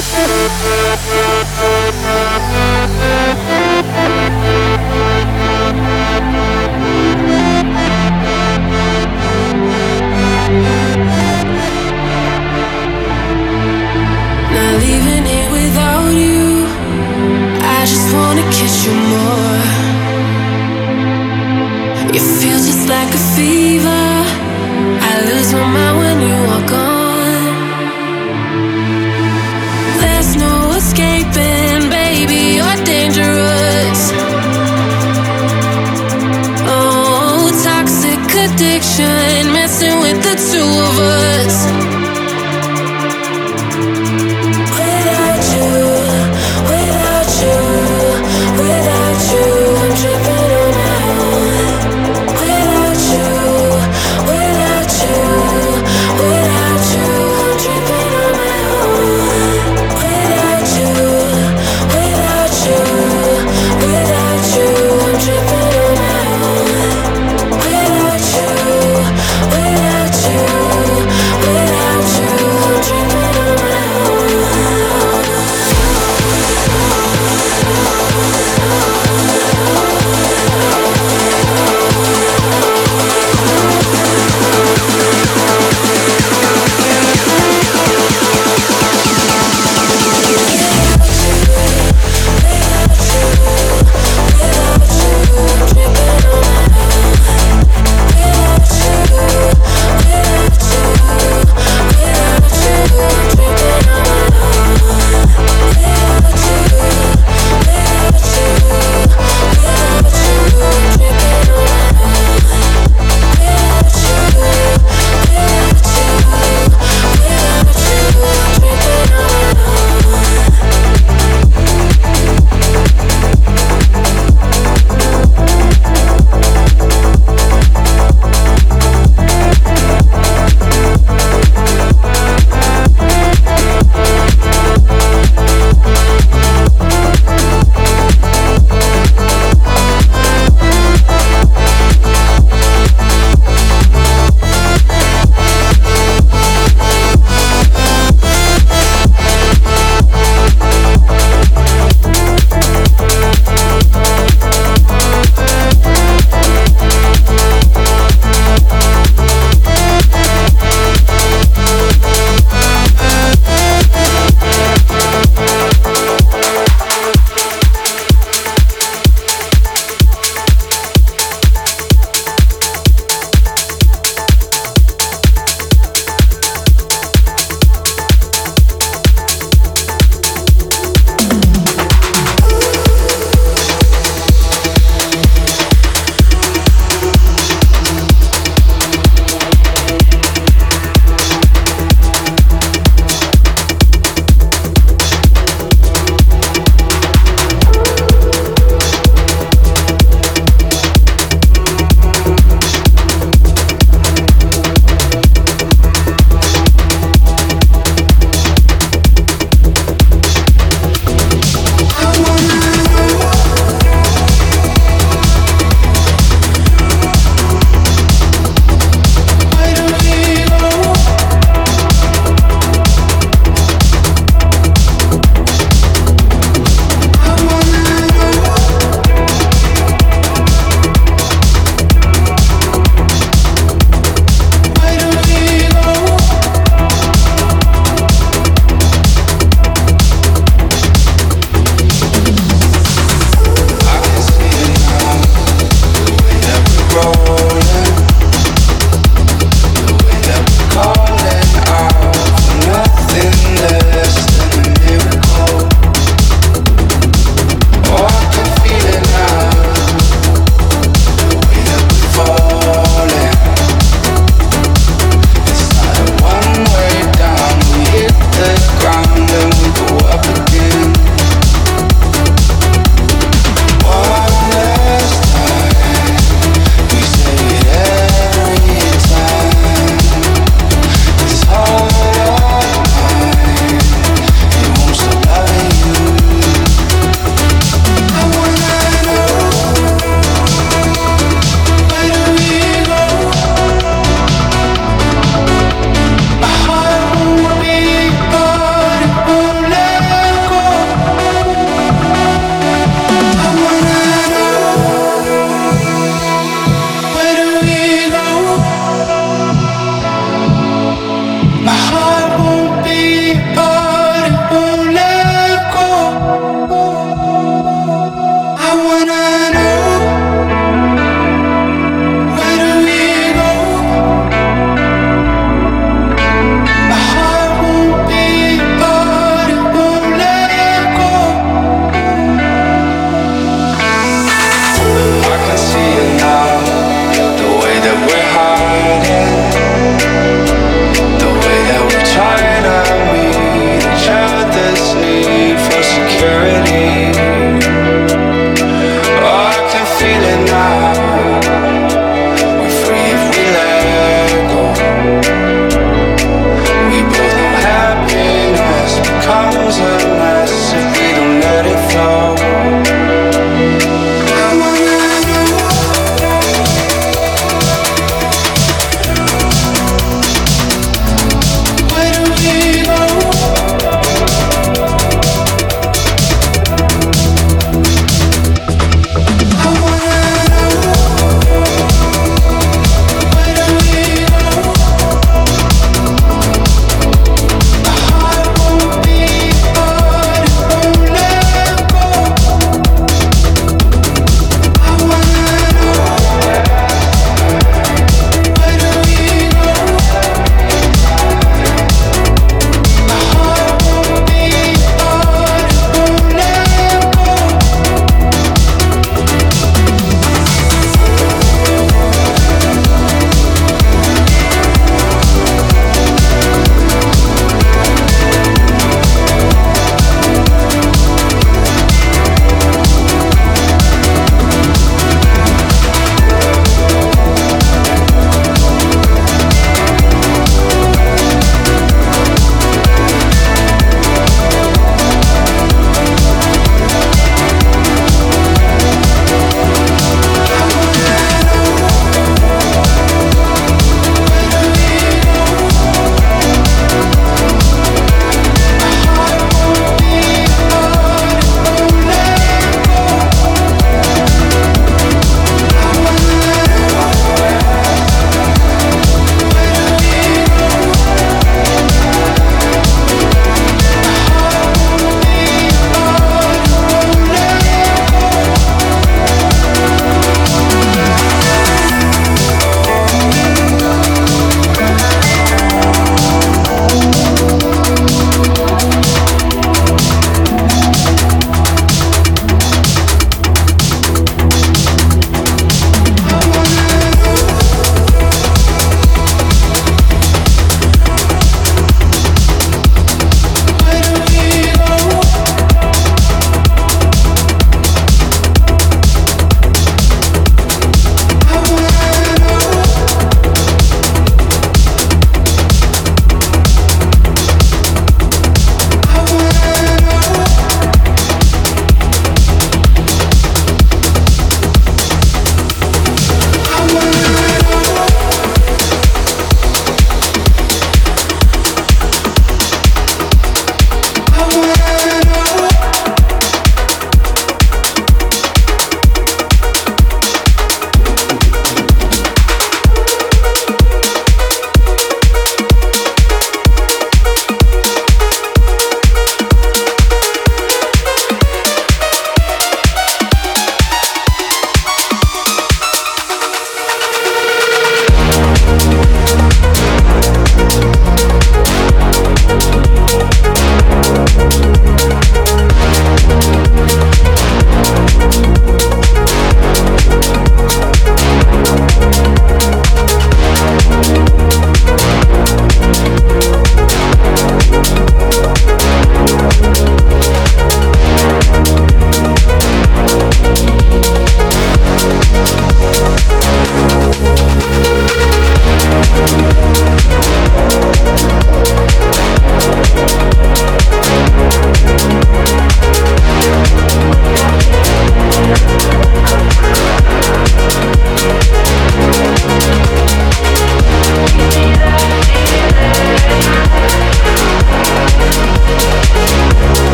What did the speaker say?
Música